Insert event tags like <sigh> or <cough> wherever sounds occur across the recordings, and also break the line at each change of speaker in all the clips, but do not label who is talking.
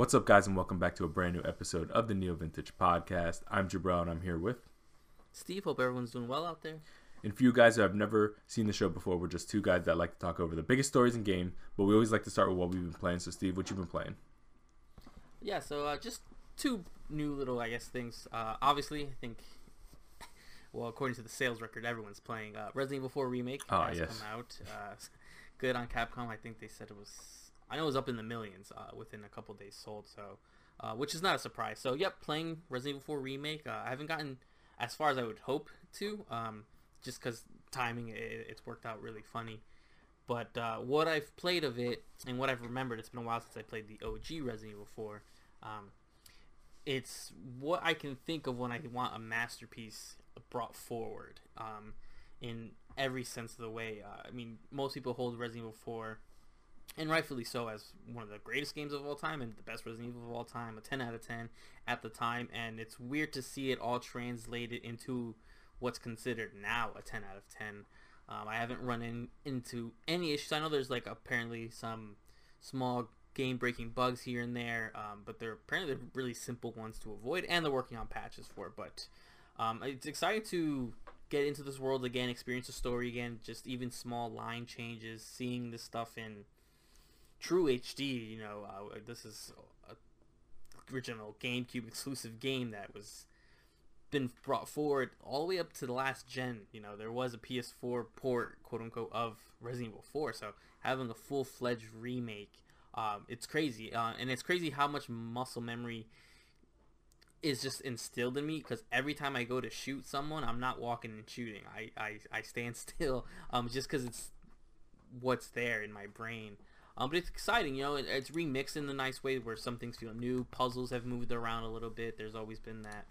What's up, guys, and welcome back to a brand new episode of the Neo Vintage Podcast. I'm Jabril, and I'm here with.
Steve, hope everyone's doing well out there.
And for you guys who have never seen the show before, we're just two guys that like to talk over the biggest stories in game, but we always like to start with what we've been playing. So, Steve, what you've been playing?
Yeah, so uh, just two new little, I guess, things. Uh, obviously, I think, <laughs> well, according to the sales record, everyone's playing uh, Resident Evil 4 Remake
Ah,
has
yes.
come out. Uh, <laughs> good on Capcom. I think they said it was, I know it was up in the millions uh, within a couple days sold, so, uh, which is not a surprise. So, yep, playing Resident Evil 4 Remake. Uh, I haven't gotten as far as I would hope to, um, just because timing, it, it's worked out really funny. But uh, what I've played of it and what I've remembered, it's been a while since I played the OG Resident Evil 4. Um, it's what I can think of when I want a masterpiece brought forward um, in every sense of the way. Uh, I mean, most people hold Resident Evil 4, and rightfully so, as one of the greatest games of all time and the best Resident Evil of all time, a 10 out of 10 at the time. And it's weird to see it all translated into what's considered now a 10 out of 10. Um, I haven't run in, into any issues. I know there's like apparently some small game breaking bugs here and there, um, but they're apparently really simple ones to avoid, and they're working on patches for it. But um, it's exciting to get into this world again, experience the story again, just even small line changes, seeing this stuff in true HD. You know, uh, this is a original GameCube exclusive game that was been brought forward all the way up to the last gen. You know, there was a PS4 port, quote unquote, of Resident Evil 4. So having a full fledged remake, um, it's crazy, uh, and it's crazy how much muscle memory is just instilled in me because every time I go to shoot someone, I'm not walking and shooting. I, I, I stand <laughs> still um, just because it's what's there in my brain. Um, but it's exciting, you know. It, it's remixed in a nice way where some things feel new. Puzzles have moved around a little bit. There's always been that,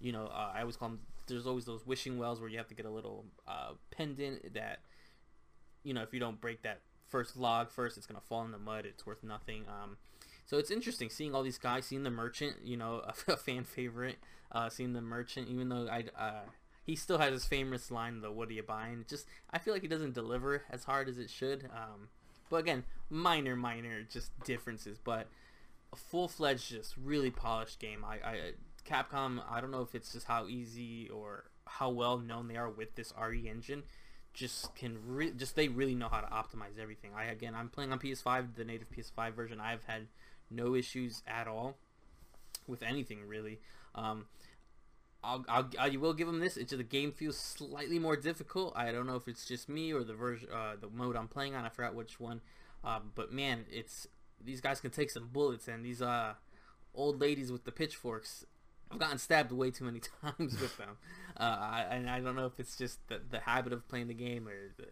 you know. Uh, I always call them. There's always those wishing wells where you have to get a little uh, pendant that, you know, if you don't break that first log first, it's gonna fall in the mud. It's worth nothing. Um, so it's interesting seeing all these guys, seeing the merchant, you know, <laughs> a, fan favorite, uh, seeing the merchant, even though I, uh, he still has his famous line, the "What are you buying?" Just I feel like he doesn't deliver as hard as it should. Um, but again, minor, minor, just differences. But a full fledged, just really polished game. I, I, Capcom. I don't know if it's just how easy or how well known they are with this RE engine. Just can re- just they really know how to optimize everything. I again, I'm playing on PS5, the native PS5 version. I've had no issues at all with anything really. Um, I'll, I'll, I will give them this. It's just the game feels slightly more difficult. I don't know if it's just me or the version, uh, the mode I'm playing on. I forgot which one. Um, but man, it's these guys can take some bullets, and these uh, old ladies with the pitchforks. I've gotten stabbed way too many <laughs> times with them, uh, I, and I don't know if it's just the, the habit of playing the game or the,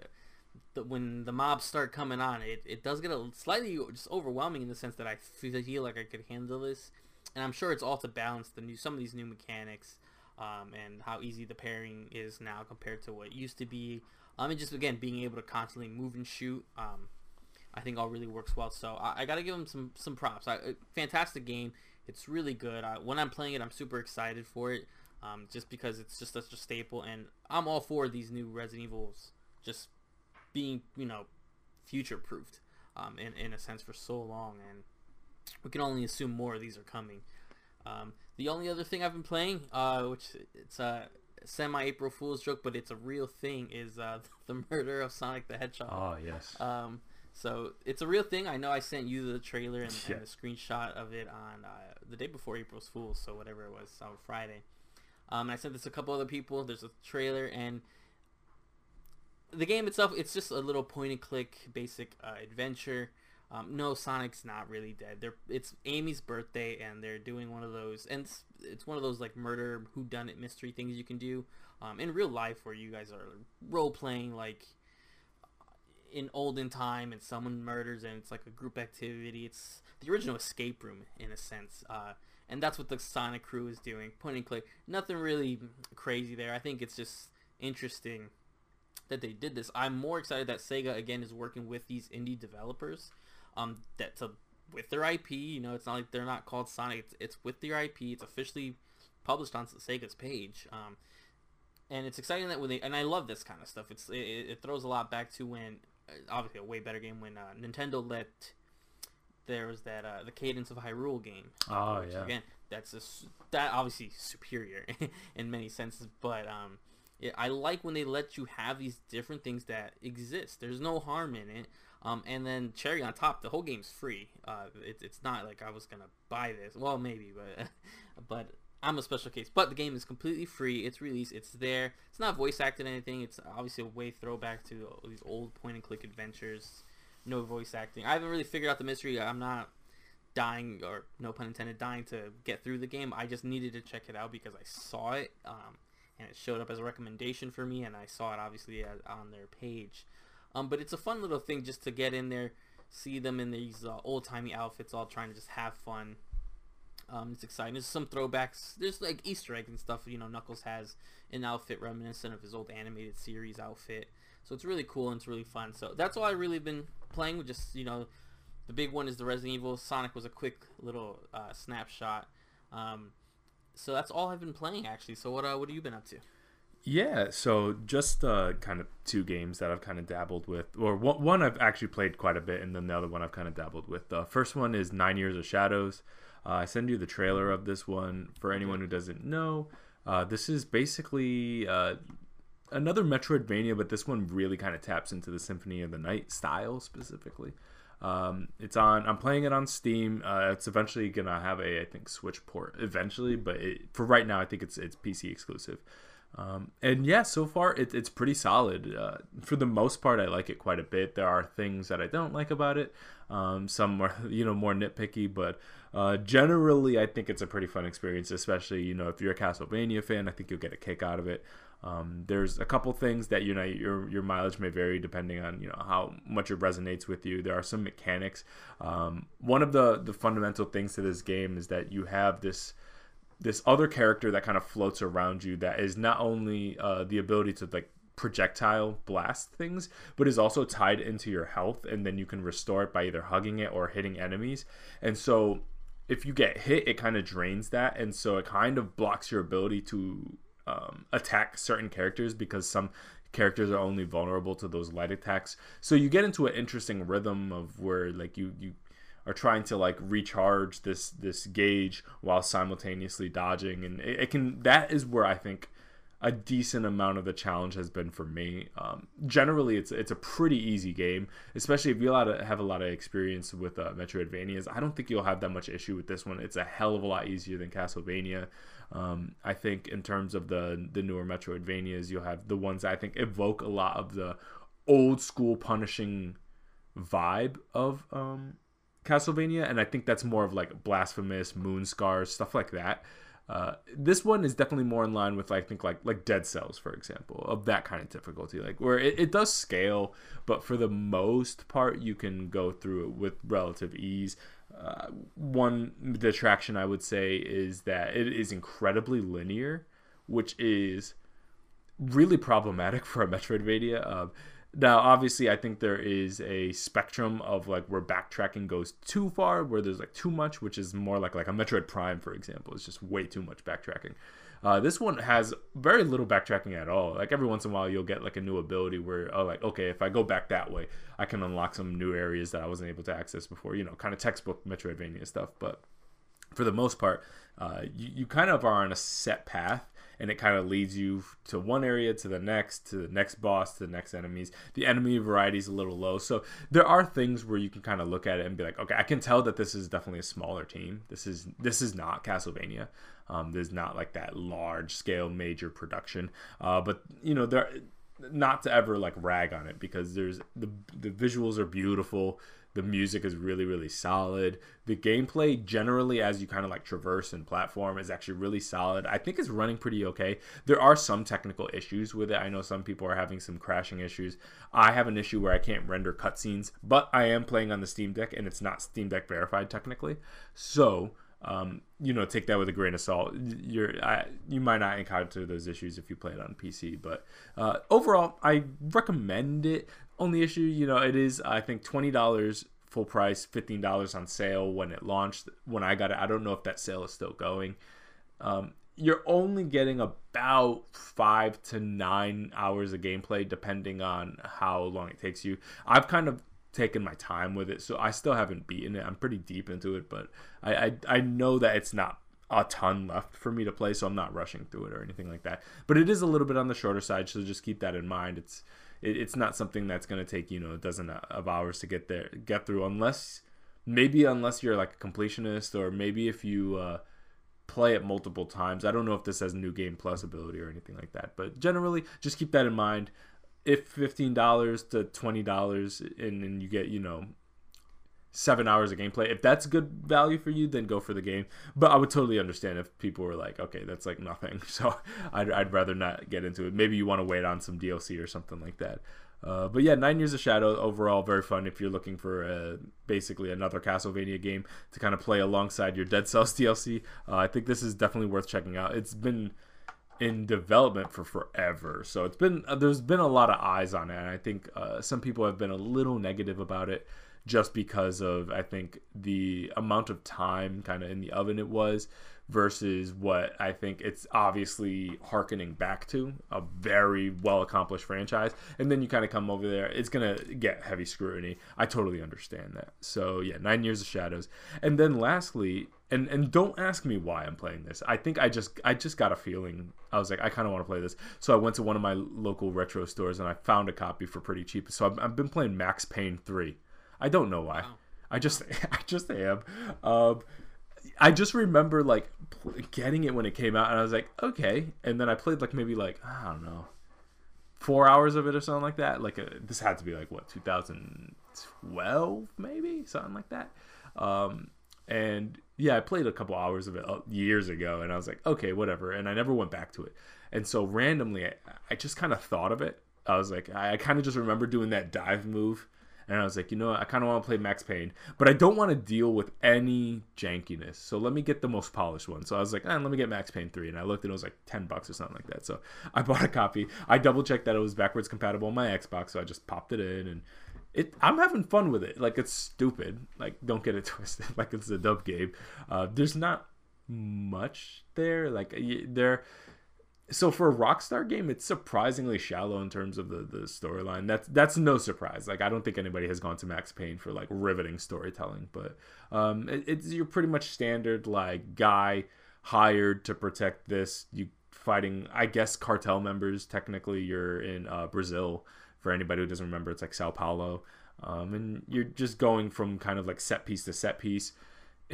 the, when the mobs start coming on. It, it does get a slightly just overwhelming in the sense that I feel like I could handle this, and I'm sure it's all to balance the new some of these new mechanics um, and how easy the parrying is now compared to what used to be. Um, and just again being able to constantly move and shoot. Um, I think all really works well. So I, I got to give them some some props. I, fantastic game. It's really good. I, when I'm playing it, I'm super excited for it. Um, just because it's just such a staple, and I'm all for these new Resident Evils just being you know future proofed um, in in a sense for so long, and we can only assume more of these are coming. Um, the only other thing I've been playing, uh, which it's a semi-April Fool's joke, but it's a real thing, is uh, <laughs> the murder of Sonic the Hedgehog.
Oh, yes.
Um, so it's a real thing. I know I sent you the trailer and,
Yeah.
and the screenshot of it on uh, the day before April's Fool's, so whatever it was, on Friday. Um, and I sent this to a couple other people. There's a trailer and the game itself. It's just a little point and click basic uh, adventure. Um, no, Sonic's not really dead. They're it's Amy's birthday, and they're doing one of those, and it's, it's one of those like murder who done it mystery things you can do um, in real life, where you guys are role playing like in olden time, and someone murders, and it's like a group activity. It's the original escape room in a sense, uh, and that's what the Sonic crew is doing, point and click. Nothing really crazy there. I think it's just interesting that they did this. I'm more excited that Sega again is working with these indie developers. Um, that to with their IP, you know, it's not like they're not called Sonic. It's, it's with their IP. It's officially published on Sega's page. Um, and it's exciting that when they and I love this kind of stuff. It's it, it throws a lot back to when uh, obviously a way better game when uh, Nintendo let there was that uh, the Cadence of Hyrule game.
Oh
which,
yeah.
Again, that's a, that obviously superior <laughs> in many senses, but um, I like when they let you have these different things that exist. There's no harm in it. Um, and then cherry on top, the whole game's free. Uh, it, it's not like I was gonna buy this. Well, maybe, but <laughs> but I'm a special case. But the game is completely free. It's released. It's there. It's not voice acted anything. It's obviously a way throwback to these old point and click adventures. No voice acting. I haven't really figured out the mystery. I'm not dying or no pun intended dying to get through the game. I just needed to check it out because I saw it um, and it showed up as a recommendation for me, and I saw it obviously on their page. Um, but it's a fun little thing just to get in there, see them in these uh, old timey outfits, all trying to just have fun. Um, it's exciting. There's some throwbacks. There's like Easter eggs and stuff. You know, Knuckles has an outfit reminiscent of his old animated series outfit. So it's really cool and it's really fun. So that's all I've really been playing with. Just you know, the big one is the Resident Evil. Sonic was a quick little uh, snapshot. Um, so that's all I've been playing actually. So what uh, what have you been up to?
Yeah, so just uh, kind of two games that I've kind of dabbled with, or one, one I've actually played quite a bit, and then the other one I've kind of dabbled with. The first one is Nine Years of Shadows. Uh, I send you the trailer of this one for anyone who doesn't know. Uh, this is basically uh, another Metroidvania, but this one really kind of taps into the Symphony of the Night style specifically. Um, it's on. I'm playing it on Steam. Uh, it's eventually gonna have a, I think, Switch port eventually, but it, for right now, I think it's it's PC exclusive. Um, and yeah, so far it, it's pretty solid. Uh, for the most part, I like it quite a bit. There are things that I don't like about it. Um, some are <laughs> you know more nitpicky, but uh, generally, I think it's a pretty fun experience. Especially you know if you're a Castlevania fan, I think you'll get a kick out of it. Um, there's a couple things that you know your your mileage may vary depending on you know how much it resonates with you. There are some mechanics. Um, one of the the fundamental things to this game is that you have this this other character that kind of floats around you that is not only uh, the ability to like projectile blast things but is also tied into your health and then you can restore it by either hugging it or hitting enemies. And so if you get hit it kind of drains that and so it kind of blocks your ability to um, attack certain characters because some characters are only vulnerable to those light attacks. So you get into an interesting rhythm of where like you you are trying to like recharge this this gauge while simultaneously dodging. And it, it can that is where i think a decent amount of the challenge has been for me. Um, generally it's it's a pretty easy game especially if you have a lot of experience with uh, metroidvanias. I don't think you'll have that much issue with this one. It's a hell of a lot easier than castlevania. Um, i think in terms of the the newer metroidvanias you'll have the ones i think evoke a lot of the old school punishing vibe of um, Castlevania, and I think that's more of like blasphemous, Moonscars, stuff like that. Uh, this one is definitely more in line with I think like like Dead Cells, for example, of that kind of difficulty, like where it, it does scale, but for the most part you can go through it with relative ease. Uh, one detraction I would say is that it is incredibly linear, which is really problematic <laughs> for a Metroidvania. Uh, now, obviously, I think there is a spectrum of like where backtracking goes too far, where there's like too much, which is more like like a Metroid Prime, for example, it's just way too much backtracking. Uh, this one has very little backtracking at all. Like every once in a while, you'll get like a new ability where, oh, like okay, if I go back that way, I can unlock some new areas that I wasn't able to access before. You know, kind of textbook Metroidvania stuff. But for the most part, uh, you, you kind of are on a set path and it kind of leads you to one area to the next to the next boss to the next enemies. The enemy variety is a little low. So there are things where you can kind of look at it and be like okay i can tell that this is definitely a smaller team. This is this is not castlevania. Um, there's not like that large scale major production. Uh, but you know there not to ever like rag on it because there's the the visuals are beautiful the music is really really solid. The gameplay generally as you kind of like traverse and platform is actually really solid. I think it's running pretty okay. There are some technical issues with it. I know some people are having some crashing issues. I have an issue where i can't render cutscenes but i am playing on the steam deck and it's not steam deck verified technically. So um, you know, take that with a grain of salt. You're, I, you might not encounter those issues if you play it on PC, but uh, overall, I recommend it. Only issue, you know, it is I think twenty dollars full price, fifteen dollars on sale when it launched. When I got it, I don't know if that sale is still going. Um, you're only getting about five to nine hours of gameplay, depending on how long it takes you. I've kind of taken my time with it, so I still haven't beaten it. I'm pretty deep into it, but I I, I know that it's not a ton left for me to play, so I'm not rushing through it or anything like that. But it is a little bit on the shorter side, so just keep that in mind. It's it, it's not something that's going to take you know a dozen of hours to get there get through, unless maybe unless you're like a completionist or maybe if you uh, play it multiple times. I don't know if this has new game plus ability or anything like that, but generally just keep that in mind. If fifteen dollars to twenty dollars, and you get you know seven hours of gameplay. If that's good value for you, then go for the game. But I would totally understand if people were like, okay, that's like nothing. <laughs> So I'd, I'd rather not get into it. Maybe you want to wait on some DLC or something like that. Uh, but yeah, Nine Years of Shadow overall very fun if you're looking for a, basically another Castlevania game to kind of play alongside your Dead Cells <laughs> DLC. Uh, I think this is definitely worth checking out. It's been in development for forever, so it's been uh, there's been a lot of eyes on it. And I think uh, some people have been a little negative about it just because of I think the amount of time kind of in the oven it was versus what I think it's obviously harkening back to a very well accomplished franchise. And then you kind of come over there, it's gonna get heavy scrutiny. I totally understand that. So yeah, nine years of shadows. And then lastly, and and don't ask me why I'm playing this. I think I just I just got a feeling. I was like, I kind of want to play this. So I went to one of my local retro stores and I found a copy for pretty cheap. So I've, I've been playing Max Payne three. I don't know why. Wow. I just <laughs> I just am. Um, I just remember like getting it when it came out, and I was like, okay. And then I played like maybe like I don't know, four hours of it or something like that. Like a, uh, this had to be like what 2012 maybe something like that. Um, and yeah, I played a couple hours of it uh, years ago, and I was like, okay, whatever. And I never went back to it. And so randomly, I, I just kind of thought of it. I was like, I, I kind of just remember doing that dive move and I was like, you know what? I kind of want to play Max Payne, but I don't want to deal with any jankiness. So let me get the most polished one. So I was like, eh, let me get Max Payne 3. And I looked and it was like 10 bucks or something like that. So I <laughs> bought a copy. I double checked that it was backwards compatible on my Xbox. So I just popped it in and it, I'm having fun with it. Like it's stupid. Like don't get it <laughs> twisted. like it's a dub game. Uh, there's not much there. Like there so for a Rockstar game, it's surprisingly shallow in terms of the, the storyline. That's that's no surprise. Like I don't think anybody has gone to Max Payne for like riveting storytelling, but um, it, it's you're pretty much standard like guy hired to protect this. You fighting, I guess, cartel members. Technically, you're in uh, Brazil. For anybody who doesn't remember, it's like Sao Paulo, um, and you're just going from kind of like set piece to set piece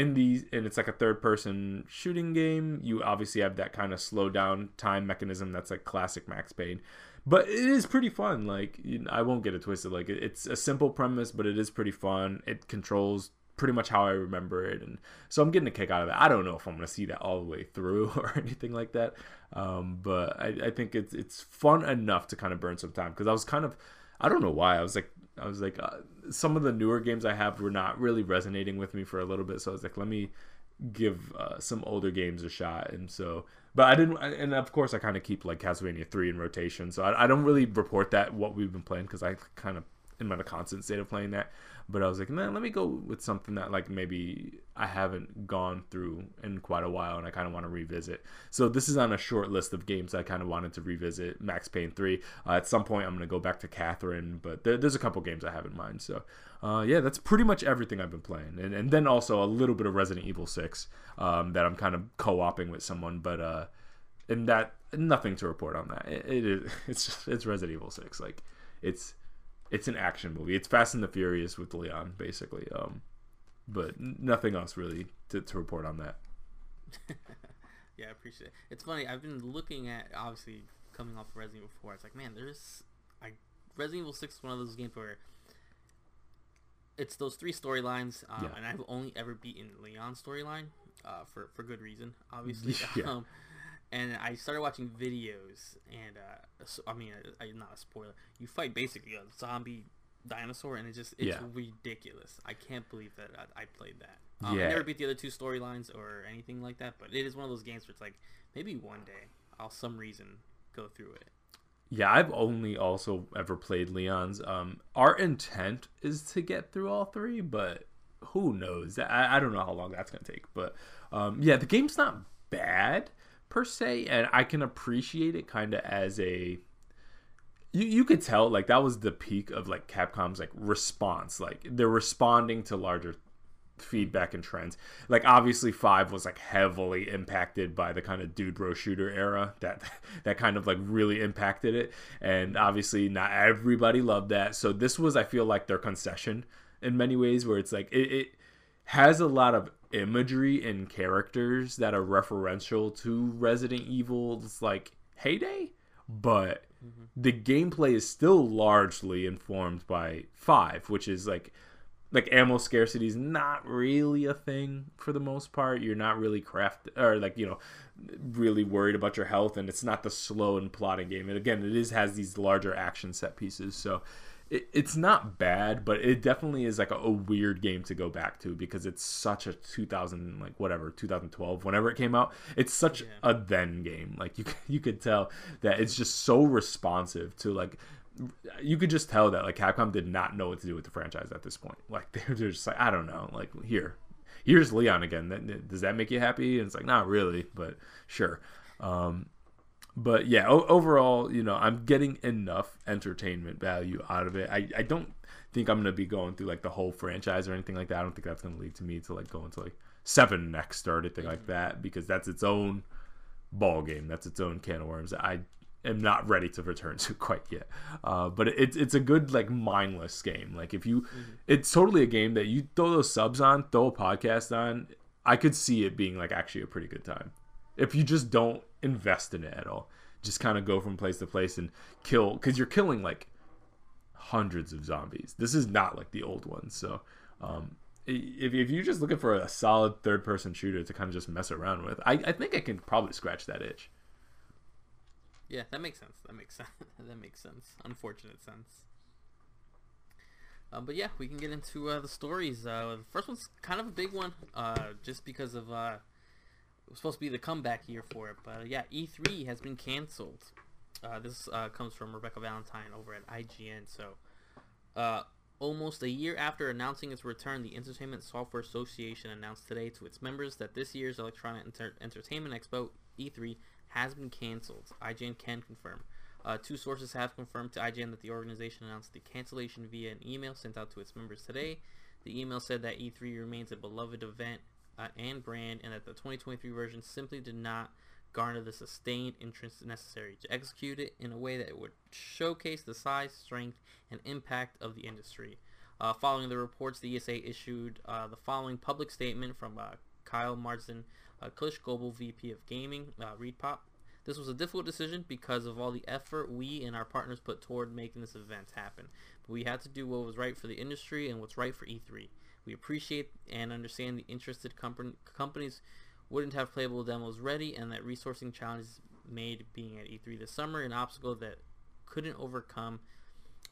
in these and it's like a third person shooting game you obviously have that kind of slow down time mechanism that's like classic max payne. But it is pretty fun like i won't get it twisted like it's a simple premise but it is pretty fun. It controls pretty much how i remember it and so i'm getting a kick out of that i don't know if i'm going to see that all the way through <laughs> or anything like that um, but I, I think it's it's fun enough to kind of burn some time because i was kind of i don't know why i was like I was like, uh, some of the newer games I have were not really resonating with me for a little bit. So I was like, let me give uh, some older games a shot. And so, but I didn't, and of course, I kind of keep like Castlevania 3 in rotation. So I, I don't really report that what we've been playing because I kind of am in a constant state of playing that. But I was like, man, let me go with something that like maybe I haven't gone through in quite a while, and I kind of want to revisit. So this is on a short list of games I kind of wanted to revisit. Max Payne three. Uh, at some point, I'm gonna go back to Catherine, but there, there's a couple games I have in mind. So uh, yeah, that's pretty much everything I've been playing, and and then also a little bit of Resident Evil six um, that I'm kind of co-oping with someone, but uh, and that nothing to report on that. It, it is <laughs> it's just, it's Resident Evil six. Like it's it's an action movie. It's Fast and the Furious with Leon, basically. Um, but nothing else really to, to report on that. <laughs>
yeah, I appreciate it. It's funny. I've been looking at obviously coming off of Resident Evil 4. It's like, man, there's I Resident Evil 6 is one of those games where it's those three storylines, um, yeah. and I've only ever beaten Leon's storyline uh, for for good reason, obviously. <laughs> yeah. <laughs> Um, and I started watching videos, and uh, so, I mean, I, I, not a spoiler. You fight basically a zombie dinosaur, and it just it's yeah. ridiculous. I can't believe that I, I played that. Um, yeah. I never beat the other two storylines or anything like that, but it is one of those games where it's like maybe one day I'll some reason go through it.
Yeah, I've only also ever played Leon's. Um, our intent is to get through all three, but who knows? I, I don't know how long that's gonna take. But um, yeah, the game's not bad per se, and I can appreciate it kind of as a you you could tell like that was the peak of like Capcom's like response. Like they're responding to larger feedback and trends. Like obviously 5 was like heavily impacted by the kind of dude bro shooter era that <laughs> that kind of like really impacted it and obviously not everybody loved that. So this was I feel like their concession in many ways where it's like it, it has a lot of imagery and characters that are referential to Resident Evil's like heyday, but mm-hmm. the gameplay is still largely informed by 5, which is like like ammo scarcity is not really a thing for the most part. You're not really craft or like you know really worried about your health, and it's not the slow and plotting game. And again, it is has these larger action set pieces, so it, it's not bad, but it definitely is like a, a, weird game to go back to because it's such a 2000 like whatever 2012 whenever it came out. It's such yeah. a then game. Like you <laughs> you could tell that it's just so responsive to like you could just tell that like Capcom did not know what to do with the franchise at this point. Like <laughs> they're just like I don't know, like here, here's Leon again. Does that make you happy? And it's like not really, but sure. Um, but yeah, o- overall, you know, I'm getting enough entertainment value out of it. I, I don't think I'm gonna be going through like the whole franchise or anything like that. I don't think that's gonna lead to me to like go into like seven next or anything like that because that's its own ball game. That's its own can of worms. I am not ready to return to <laughs> quite yet. Uh, but it's it's a good like mindless game. Like if you, mm-hmm. it's totally a game that you throw those subs on, throw a podcast on. I could see it being like actually a pretty good time if you just don't invest in it at all. Just kind of go from place to place and kill because you're killing like hundreds of zombies. This is not like the old ones. So um, if, if you're just looking for a solid third person shooter to kind of just mess around with, I, I think I can probably scratch that itch.
Yeah, that makes sense. That makes <laughs> sense. that makes sense. Unfortunate sense. Uh, but yeah, we can get into uh, the stories. Uh, the first one's kind of a big one, uh, just because of uh, was supposed to be the comeback year for it. But yeah, E3 has been canceled. Uh, this comes from Rebecca Valentine over at IGN. So, almost a year after announcing its return, the Entertainment Software Association announced today to its members that this year's Electronic Enter- Entertainment Expo E3 has been canceled. IGN can confirm. Uh, two sources have confirmed to IGN that the organization announced the cancellation via an email sent out to its members today. The email said that E3 remains a beloved event uh, and brand, and that the 2023 version simply did not garner the sustained interest necessary to execute it in a way that would showcase the size, strength, and impact of the industry. Uh, following the reports, the ESA issued uh, the following public statement from uh, Kyle Marsden, uh, Kish Global VP of Gaming, uh, ReedPop. This was a difficult decision because of all the effort we and our partners put toward making this event happen. But we had to do what was right for the industry and what's right for E3. We appreciate and understand the interested com- companies wouldn't have playable demos ready and that resourcing challenges made being at E3 this summer an obstacle that couldn't overcome.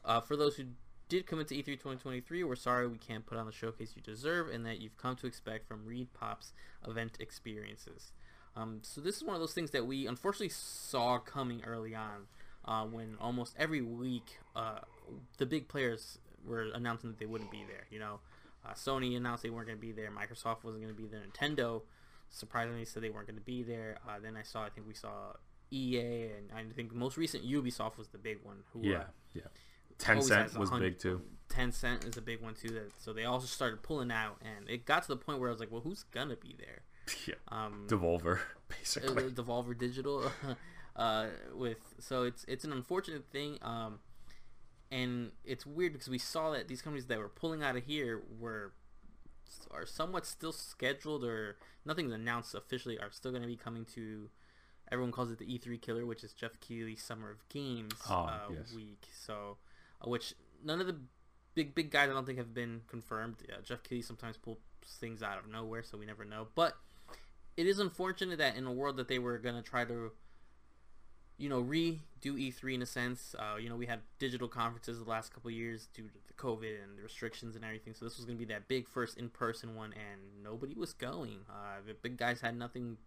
Uh, for those who did come into E3 2023. We're sorry we can't put on the showcase you deserve and that you've come to expect from ReedPop's event experiences. Um, so this is one of those things that we unfortunately saw coming early on uh, when almost every week uh, the big players were announcing that they wouldn't be there. You know, uh, Sony announced they weren't going to be there. Microsoft wasn't going to be there. Nintendo surprisingly said they weren't going to be there. Uh, then I saw, I think we saw EA, and I think most recent Ubisoft was the big one.
Who, yeah, yeah Tencent was big too.
Tencent is a big one too. That so they also started pulling out, and it got to the point where I was like, well, who's gonna be there? <laughs>
Yeah. Um, Devolver, basically. Uh,
Devolver Digital. <laughs> uh, with so it's it's an unfortunate thing. Um, and it's weird because we saw that these companies that were pulling out of here were are somewhat still scheduled or nothing's announced officially are still going to be coming to everyone calls it the E3 killer, which is Geoff Keighley's Summer of Games oh, uh, yes. week. So uh, which none of the big big guys I don't think have been confirmed. Yeah, Geoff Keighley sometimes pulls things out of nowhere, so we never know. But it is unfortunate that in a world that they were gonna try to, you know, redo E3 in a sense. Uh, you know, we had digital conferences the last couple years due to the COVID and the restrictions and everything. So this was gonna be that big first in person one, and nobody was going. Uh, the big guys had nothing.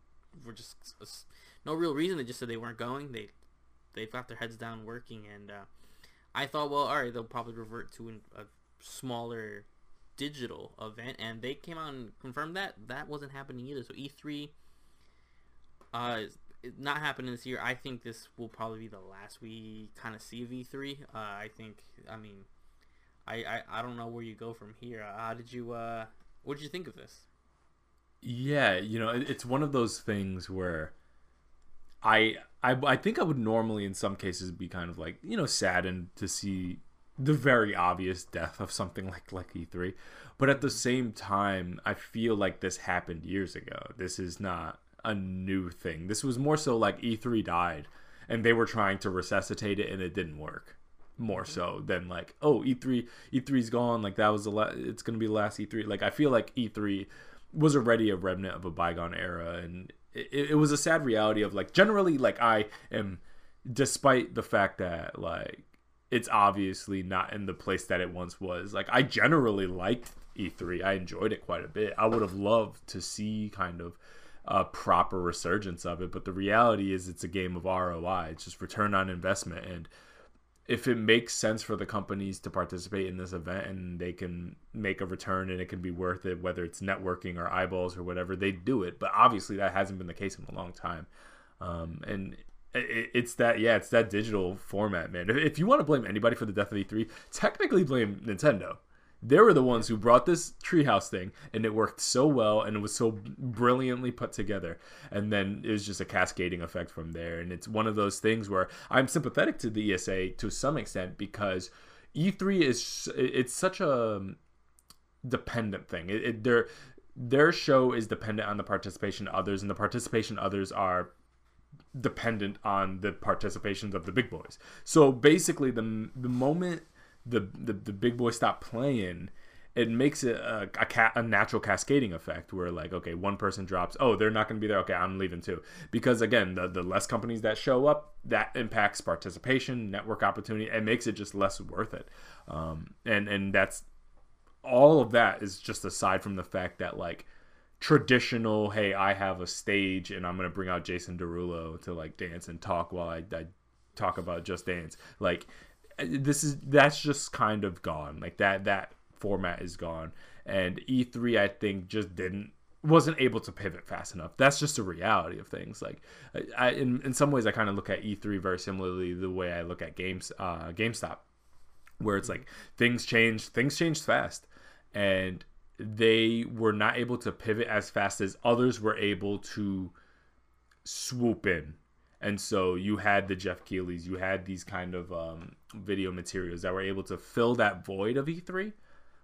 Were just uh, no real reason. They just said they weren't going. They they've got their heads down working and. Uh, I thought, well, all right, they'll probably revert to an, a smaller digital event, and they came out and confirmed that that wasn't happening either. So E3, uh, not happening this year. I think this will probably be the last we kind of see of E3. Uh, I think. I mean, I, I I don't know where you go from here. Uh, how did you? Uh, what did you think of this?
Yeah, you know, it, it's one of those things where I, I I think I would normally in some cases be kind of like you know saddened to see the very obvious death of something <laughs> like like E3, but at the same time I feel like this happened years ago. This is not a new thing. This was more so like E3 died and they were trying to resuscitate it and it didn't work. More so than like oh E3 E3's gone like that was the last it's gonna be the last E3. Like I feel like E3 was already a remnant of a bygone era and it, it was a sad reality of like generally like I am despite the fact that like it's obviously not in the place that it once was. Like I generally liked E3. I enjoyed it quite a bit. I would have loved to see kind of a proper resurgence of it, but the reality is it's a game of ROI. It's just return on investment and if it makes sense for the companies to participate in this event and they can make a return and it can be worth it, whether it's networking or eyeballs or whatever, they do it. But obviously, that hasn't been the case in a long time. Um, and it's that, yeah, it's that digital format, man. If, you want to blame anybody for the death of E3, technically blame Nintendo they were the ones who brought this treehouse thing and it worked so well and it was so brilliantly put together. And then it was just a cascading effect from there. And it's one of those things where i'm sympathetic to the esa to some extent because e3 is it's such a um, dependent thing. It, it their their show is dependent on the participation of others and the participation others are dependent on the participations of the big boys. So basically the the moment the the, the big boys stop playing it makes it a, a, ca- a, natural cascading effect where like okay one person drops oh they're not going to be there okay i'm leaving too. Because again the, the less companies that show up that impacts participation network opportunity and makes it just less worth it. Um, and and that's all of that is just aside from the fact that like traditional hey i have a stage and i'm going to bring out jason derulo to like dance and talk while I, I talk about just dance. Like this is that's just kind of gone. Like that that format is gone, and E3 I think just didn't wasn't able to pivot fast enough. That's just a reality of things. Like, I, in in some ways, I kind of look at E3 very similarly the way I look at games, uh, GameStop, where it's like things change, things changed fast, and they were not able to pivot as fast as others were able to swoop in and so you had the Geoff Keighley's, you had these kind of um, video materials that were able to fill that void of E3,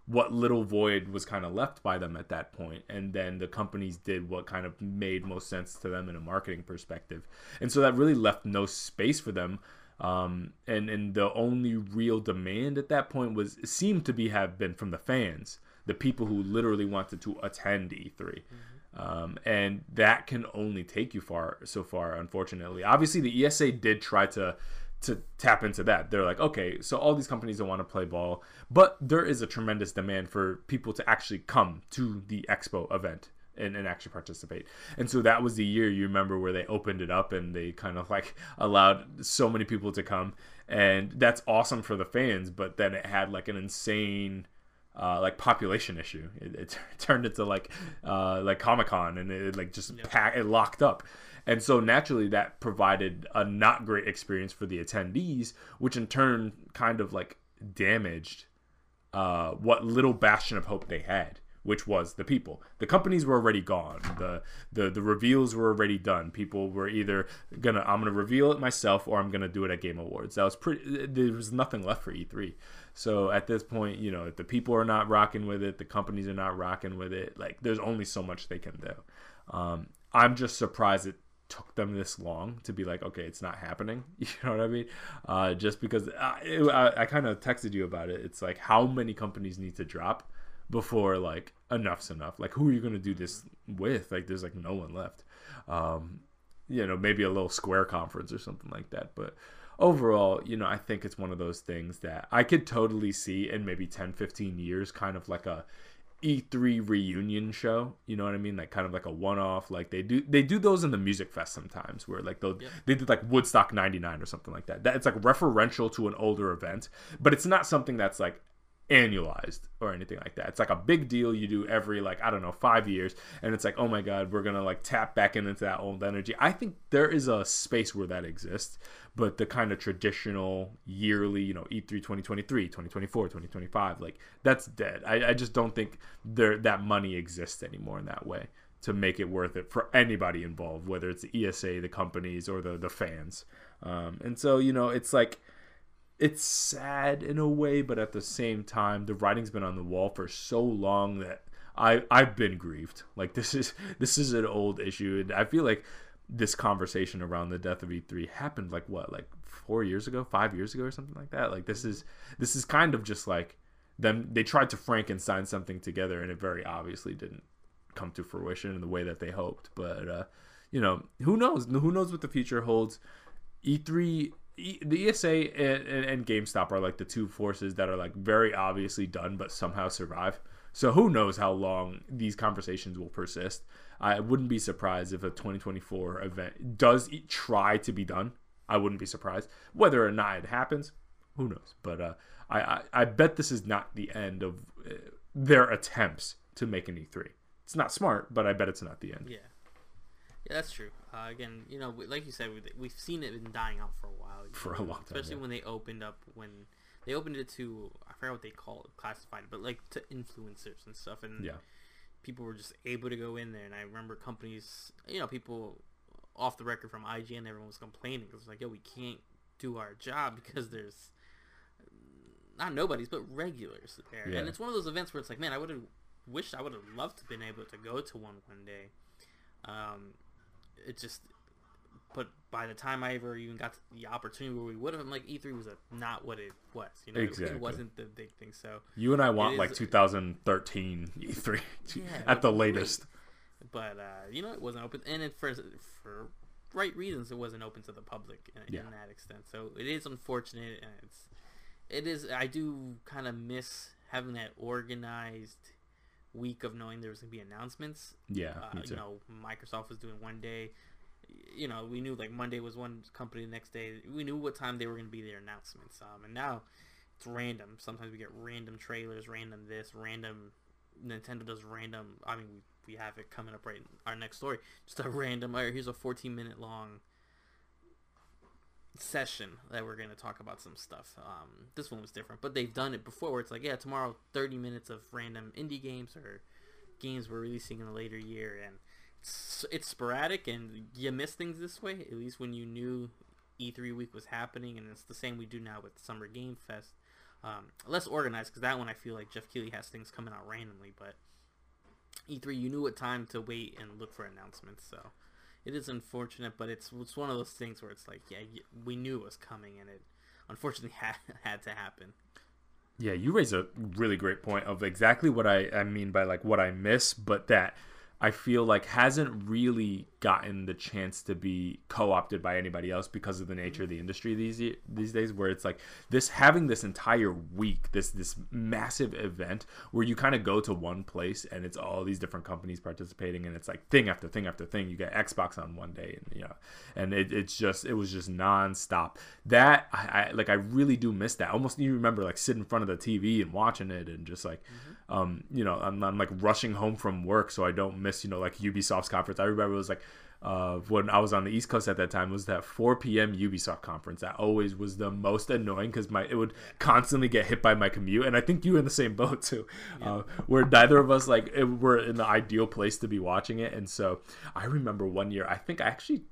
what little void was kind of left by them at that point. And then the companies did what kind of made most sense to them in a marketing perspective. And so that really left no space for them. Um, and, and the only real demand at that point was seemed to be have been from the fans, the people who literally wanted to attend E3. Mm-hmm. Um, and that can only take you far so far unfortunately obviously the esa did try to to tap into that. They're like okay so all these companies don't want to play ball but there is a tremendous demand for people to actually come to the expo event and, and actually participate. And so that was the year you remember where they opened it up and they kind of like allowed so many people to come. And that's awesome for the fans but then it had like an insane uh, like population issue. It, it <laughs> turned into like uh, like Comic Con, and it like just yep. pack, it locked up. And so naturally, that provided a not great experience for the attendees, which in turn kind of like damaged uh, what little bastion of hope they had which was the people. The companies were already gone. The the the reveals were already done. People were either gonna I'm gonna reveal it myself or I'm gonna do it at Game Awards. That was pretty. There was nothing left for E3. So at this point, you know, if the people are not rocking with it, the companies are not rocking with it. Like there's only so much they can do. Um, I'm just surprised it took them this long to be like, okay, it's not happening. <laughs> You know what I mean? Uh, just because I, I, I kind of texted you about it. It's like how many companies need to drop before like enough's enough. Like who are you gonna do this with? Like there's like no one left. Um, you know, maybe a little square conference or something like that. But overall, you know, I think it's one of those things that I could totally see in maybe 10, 15 years, kind of like a E3 reunion show. You know what I mean? Like kind of like a one-off. Like they do they do those in the music fest sometimes, where like they'll yeah. they did like Woodstock '99 or something like that. That it's like referential to an older event, but it's not something that's like annualized or anything like that. It's like a big deal you do every like I don't know five years, and it's like oh my god, we're gonna like tap back into that old energy. I think there is a space where that exists, but the kind of traditional yearly, you know, E3 2023, 2024, 2025, like that's dead. I, I just don't think there that money exists anymore in that way to make it worth it for anybody involved, whether it's the ESA, the companies, or the the fans. Um, and so you know, it's like it's sad in a way, but at the same time, the writing's been on the wall for so long that I I've been grieved. Like this is this is an old issue, and I feel like this conversation around the death of E3 happened like what, like four years ago, five years ago, or something like that. Like this is this is kind of just like them. They tried to Frankenstein something together, and it very obviously didn't come to fruition in the way that they hoped. But uh, you know, who knows? Who knows what the future holds? E3 the ESA and, and, and, GameStop are like the two forces that are like very obviously done but somehow survive. So who knows how long these conversations will persist. I wouldn't be surprised if a 2024 event does try to be done. I wouldn't be surprised. Whether or not it happens, who knows. But uh, I, I, I bet this is not the end of uh, their attempts to make an E3. It's not smart, but I bet it's not the end.
Yeah. Yeah, that's true. Uh, again, you know, like you said, we've seen it been dying out for a while.
For a long time,
especially yeah. when they opened up when they opened it to I forgot what they call it, classified, but like to influencers and stuff, and
yeah,
people were just able to go in there. And I remember companies, you know, people off the record from IGN, everyone was complaining. It was like, yo, we can't do our job because there's not nobodies, but regulars there. Yeah. And it's one of those events where it's like, man, I would have wished I would have loved to been able to go to one one day. Um, it just but by the time I ever even got the opportunity where we would have, I'm like E3 was a, not what it was. You know, exactly. it wasn't the big thing. So
you and I want like 2013 E3 <laughs> yeah, at the latest.
Great. But uh, you know, it wasn't open, and it, for for right reasons, it wasn't open to the public in, yeah. in that extent. So it is unfortunate, and it's it is. I do kind of miss having that organized week of knowing there was gonna be announcements.
Yeah,
uh, you know, Microsoft was doing one day. You know, we knew like Monday was one company, the next day we knew what time they were gonna be their announcements. Um, and now it's random. Sometimes we get random trailers, random this, random. Nintendo does random. I mean, we, we have it coming up right in our next story. Just a random. Right, here's a 14 minute long session that we're going to talk about some stuff. Um, this one was different, but they've done it before where it's like, yeah, tomorrow 30 minutes of random indie games or games we're releasing in a later year, and it's, sporadic, and you miss things this way. At least when you knew E3 week was happening, and it's the same we do now with Summer Game Fest. Um, less organized because that one I feel like Geoff Keighley has things coming out randomly, but E3 you knew what time to wait and look for announcements, so it is unfortunate, but it's it's one of those things where it's like, yeah, we knew it was coming, and it unfortunately <laughs> had had to happen.
Yeah, you raise a really great point of exactly what I, I mean by like what I miss, but that I feel like hasn't really gotten the chance to be co-opted by anybody else because of the nature of the industry these these days where it's like this having this entire week this this massive event where you kind of go to one place and it's all these different companies participating and it's like thing after thing after thing. You get Xbox on one day and you know and it, it's just it was just nonstop. That I, I like I really do miss that. Almost you remember like sitting in front of the TV and watching it and just like mm-hmm. um you know I'm, I'm like rushing home from work so I don't miss you know like Ubisoft's conference. I remember it was like uh, when I was on the East Coast at that time was that 4 p.m. Ubisoft conference. That always was the most annoying because my it would constantly get hit by my commute, and I think you were in the same <laughs> boat too, yeah. uh, where neither of us like it, were in the ideal place to be watching it. And so I remember one year, I think I actually,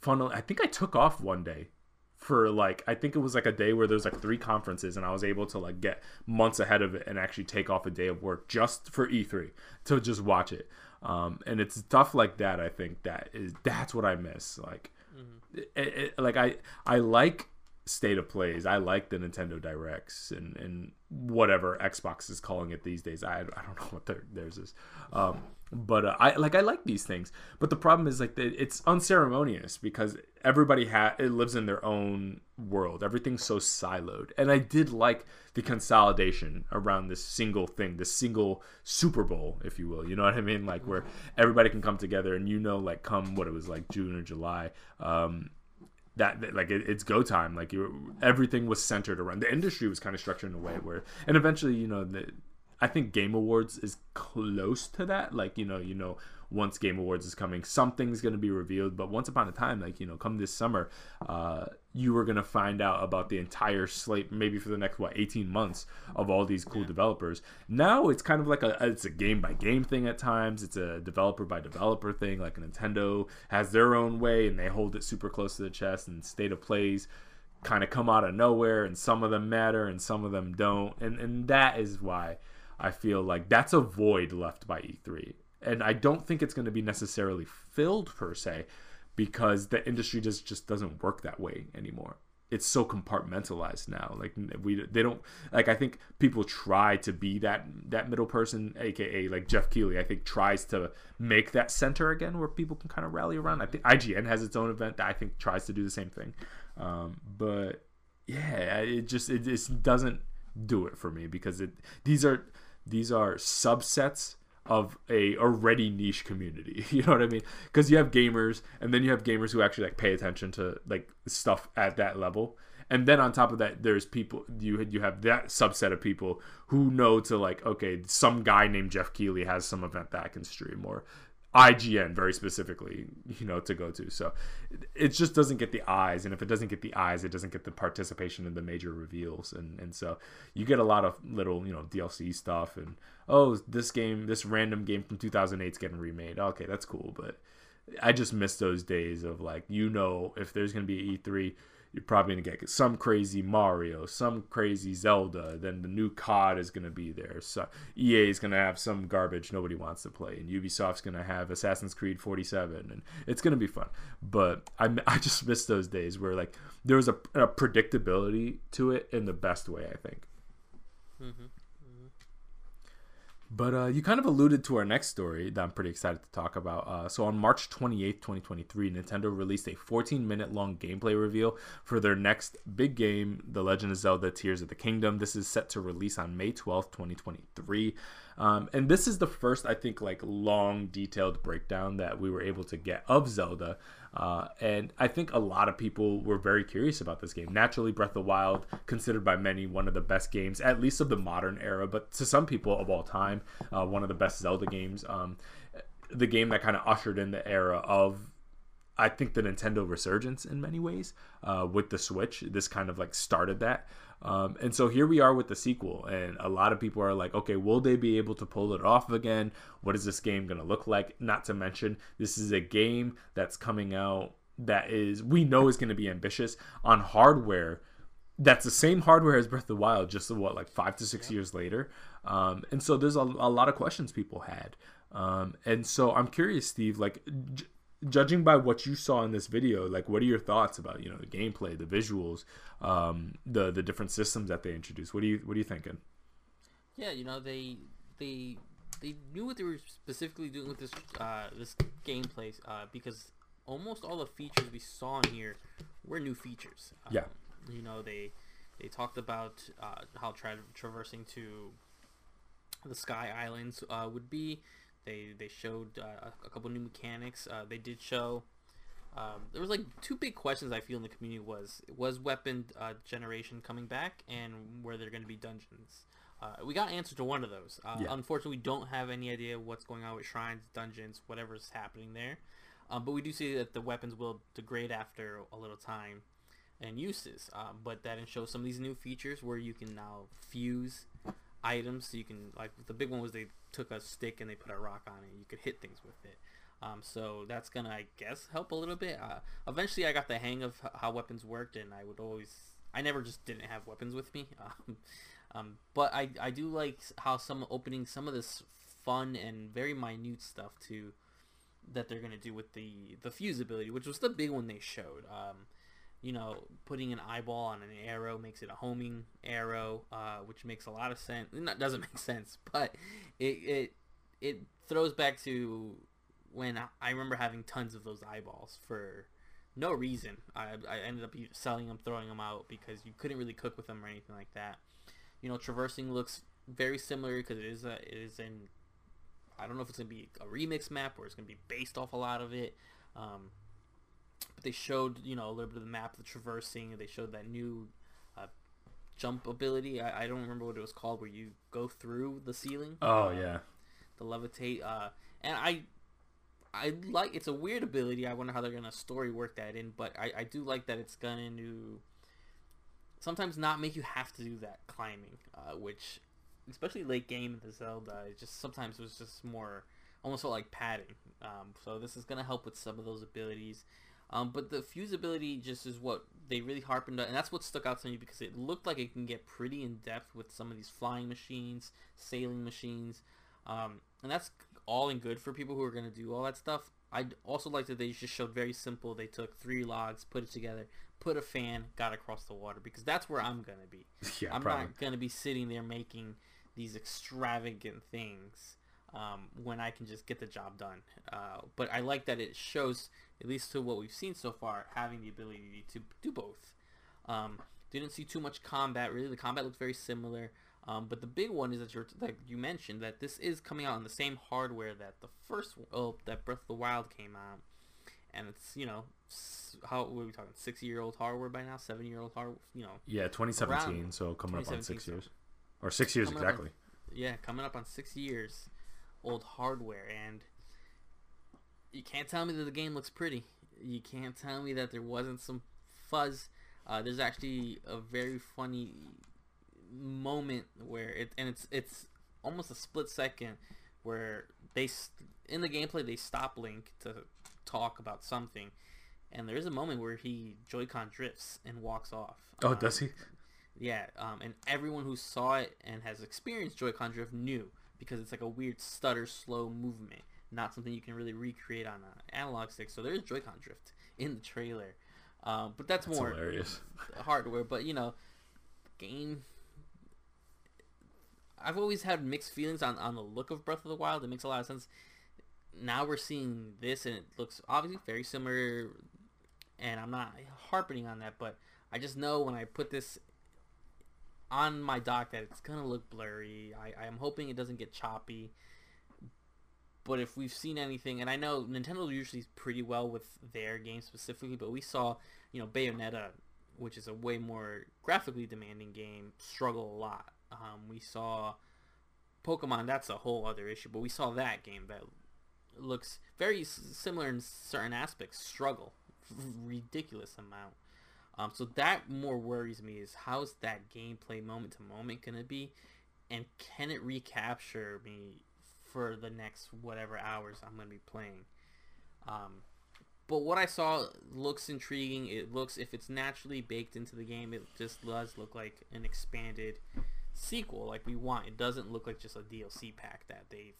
funnel, I think I took off one day for like I think it was like a day where there's like three conferences and I was able to like get months ahead of it and actually take off a day of work just for E3 to just watch it. Um, and it's stuff like that. I think that is that's what I miss. Like, mm-hmm. it, it, like I I like state of plays. I like the Nintendo Directs and and whatever Xbox is calling it these days. I, I don't know <laughs> what their, theirs is. Um, but uh, I like I like these things. But the problem is like it's unceremonious because everybody ha- it lives in their own world. Everything's so siloed. And I did like the consolidation around this single thing, this single Super Bowl, if you will. You know what I mean? Like where everybody can come together and you know, like come what it was like June or July. Um, that, that like it, it's go time. Like you, everything was centered around the industry was kind of structured in a way where, and eventually, you know, the, I think Game Awards is close to that. Like you know, you know, once Game Awards is coming, something's going to be revealed. But once upon a time, like you know, come this summer, uh, you were going to find out about the entire slate, maybe for the next what eighteen months of all these cool yeah. developers. Now it's kind of like a it's a game by game thing at times. It's a developer by developer thing. Like Nintendo has their own way and they hold it super close to the chest. And state of plays kind of come out of nowhere, and some of them matter and some of them don't. And and that is why I feel like that's a void left by E3. And I don't think it's going to be necessarily filled per se because the industry just just doesn't work that way anymore. It's so compartmentalized now. Like we they don't like I think people try to be that that middle person aka like Geoff Keighley I think tries to make that center again where people can kind of rally around. I think IGN has its own event that I think tries to do the same thing. Um, but yeah, it just it just doesn't do it for me because it these are these are subsets of a already niche community. <laughs> You know what I mean? Because you have gamers, and then you have gamers who actually like pay attention to like stuff at that level. And then on top of that, there's people you you have that subset of people who know to like okay, some guy named Geoff Keighley has some event that I can stream, or IGN very specifically, you know, to go to. So it just doesn't get the eyes, and if it doesn't get the eyes, it doesn't get the participation in the major reveals, and and so you get a lot of little you know DLC stuff, and oh this game, this random game from 2008 is getting remade. Okay, that's cool, but I just miss those days of like you know if there's gonna be E3 you're probably gonna get some crazy Mario, some crazy Zelda. Then the new COD is gonna be there. So EA is gonna have some garbage nobody wants to play, and Ubisoft's gonna have Assassin's Creed 47, and it's gonna be fun. But I I just miss those days where like there was a, a predictability to it in the best way. I think. Mm-hmm. But uh, you kind of alluded to our next story that I'm pretty excited to talk about. Uh, so on March 28th, 2023, Nintendo released a 14 minute long gameplay reveal for their next big game, The Legend of Zelda Tears of the Kingdom. This is set to release on May 12th, 2023. Um, and this is the first, I think, like long, detailed breakdown that we were able to get of Zelda. Uh, and I think a lot of people were very curious about this game. Naturally, Breath of the Wild, considered by many one of the best games, at least of the modern era, but to some people of all time, uh, one of the best Zelda games. Um, the game that kind of ushered in the era of I think the Nintendo resurgence in many ways uh, with the Switch. This kind of like started that. Um, and so here we are with the sequel, and a lot of people are like, okay, will they be able to pull it off again? What is this game going to look like? Not to mention, this is a game that's coming out that is, we know is going to be ambitious on hardware that's the same hardware as Breath of the Wild, just what, like five to six years later. Um, and so there's a, a, lot of questions people had. Um, and so I'm curious, Steve, like, j- judging by what you saw in this video, like what are your thoughts about you know the gameplay, the visuals, um, the the different systems that they introduced? What are you what are you thinking?
Yeah, you know they they they knew what they were specifically doing with this uh, this gameplay uh, because almost all the features we saw in here were new features.
Um, yeah,
you know they they talked about uh, how tra- traversing to the Sky Islands uh, would be. They they showed uh, a couple new mechanics. Uh, they did show. Um, there was like two big questions I feel in the community was was weapon uh, generation coming back and where they're going to be dungeons. Uh, we got answer to one of those. Uh, yeah. Unfortunately, we don't have any idea what's going on with shrines, dungeons, whatever's happening there. Um, but we do see that the weapons will degrade after a little time and uses. Um, but that and shows some of these new features where you can now fuse items. So you can like the big one was they took a stick and they put a rock on it. You could hit things with it. Um, so that's gonna, I guess, help a little bit. Uh, eventually, I got the hang of how weapons worked, and I would always, I never just didn't have weapons with me. <laughs> Um, um, but I, I do like how some opening some of this fun and very minute stuff too that they're gonna do with the the fuse ability, which was the big one they showed. Um, you know, putting an eyeball on an arrow makes it a homing arrow, uh, which makes a lot of sense. It doesn't <laughs> make sense, but it it it throws back to when I remember having tons of those eyeballs for no reason. I, I ended up selling them, throwing them out because you couldn't really cook with them or anything like that. You know, traversing looks very similar because it is a, it is in. I don't know if it's gonna be a remix map or it's gonna be based off a lot of it. Um, but they showed you know a little bit of the map, the traversing. They showed that new uh, jump ability. I, I don't remember what it was called, where you go through the ceiling.
Oh
uh,
yeah,
the levitate. Uh, and I I like it's a weird ability. I wonder how they're gonna story work that in, but I, I do like that it's gonna to sometimes not make you have to do that climbing, uh, which especially late game in the Zelda, it just sometimes was just more almost felt like padding. Um, so this is gonna help with some of those abilities. Um, but the fusibility just is what they really harpened on, and that's what stuck out to me because it looked like it can get pretty in depth with some of these flying machines, sailing machines, um, and that's all in good for people who are going to do all that stuff. I also like that they just showed very simple. They took three logs, put it together, put a fan, got across the water because that's where I'm going to be. <laughs>
Yeah,
I'm
probably.
not going to be sitting there making these extravagant things um, when I can just get the job done. Uh, but I like that it shows, at least to what we've seen so far, having the ability to do both. Um, didn't see too much combat. Really, the combat looks very similar. Um, but the big one is that you're like you mentioned that this is coming out on the same hardware that the first oh that Breath of the Wild came out, and it's you know how what are we talking six year old hardware by now seven year old hardware you know
yeah, 2017.
Around
so coming up on six
so-
years, or six years
Coming up on-
exactly.
yeah coming up on six years old hardware and you can't tell me that the game looks pretty. You can't tell me that there wasn't some fuzz. Uh, there's actually a very funny moment where it and it's it's almost a split second where they in the gameplay they stop link to talk about something. And there is a moment where he joy-con drifts and walks off.
Oh,
Um,
does he?
yeah, um, and everyone who saw it and has experienced Joy-Con drift knew because it's like a weird stutter, slow movement, not something you can really recreate on an analog stick. So there is Joy-Con drift in the trailer, um, but that's,
That's
more
hilarious. <laughs>
hardware. But you know, game. I've always had mixed feelings on, on the look of Breath of the Wild. It makes a lot of sense. Now we're seeing this, and it looks obviously very similar. And I'm not harping on that, but I just know when I put this on my dock that it's gonna look blurry. I, I'm hoping it doesn't get choppy. But if we've seen anything, and I know Nintendo usually is pretty well with their games specifically, but we saw, you know, Bayonetta, which is a way more graphically demanding game, struggle a lot. Um, we saw Pokemon, that's a whole other issue, but we saw that game that looks very similar in certain aspects, struggle, ridiculous amount. Um, so that more worries me is how's that gameplay moment to moment gonna be, and can it recapture me for the next whatever hours I'm gonna be playing? Um, but what I saw looks intriguing. It looks if it's naturally baked into the game, it just does look like an expanded sequel, like we want. It doesn't look like just a DLC pack that they've,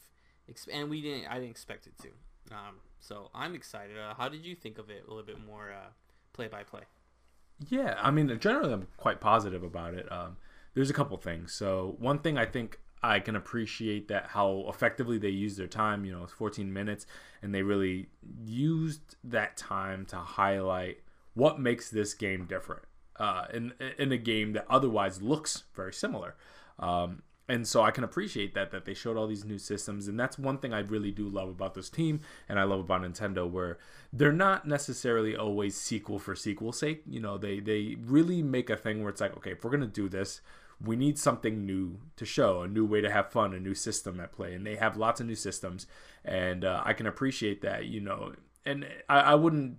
exp- and we didn't. I didn't expect it to. Um, so I'm excited. Uh, how did you think of it? A little bit more play by play.
Yeah, I mean, generally, I'm quite positive about it. Um, there's a couple things. So one thing I think I can appreciate that how effectively they used their time. You know, it's 14 minutes, and they really used that time to highlight what makes this game different uh, in in a game that otherwise looks very similar. Um, and so I can appreciate that that they showed all these new systems, and that's one thing I really do love about this team, and I love about Nintendo, where they're not necessarily always sequel for sequel sake. You know, they they really make a thing where it's like, okay, if we're gonna do this, we need something new to show, a new way to have fun, a new system at play, and they have lots of new systems, and uh, I can appreciate that. You know, and I, I wouldn't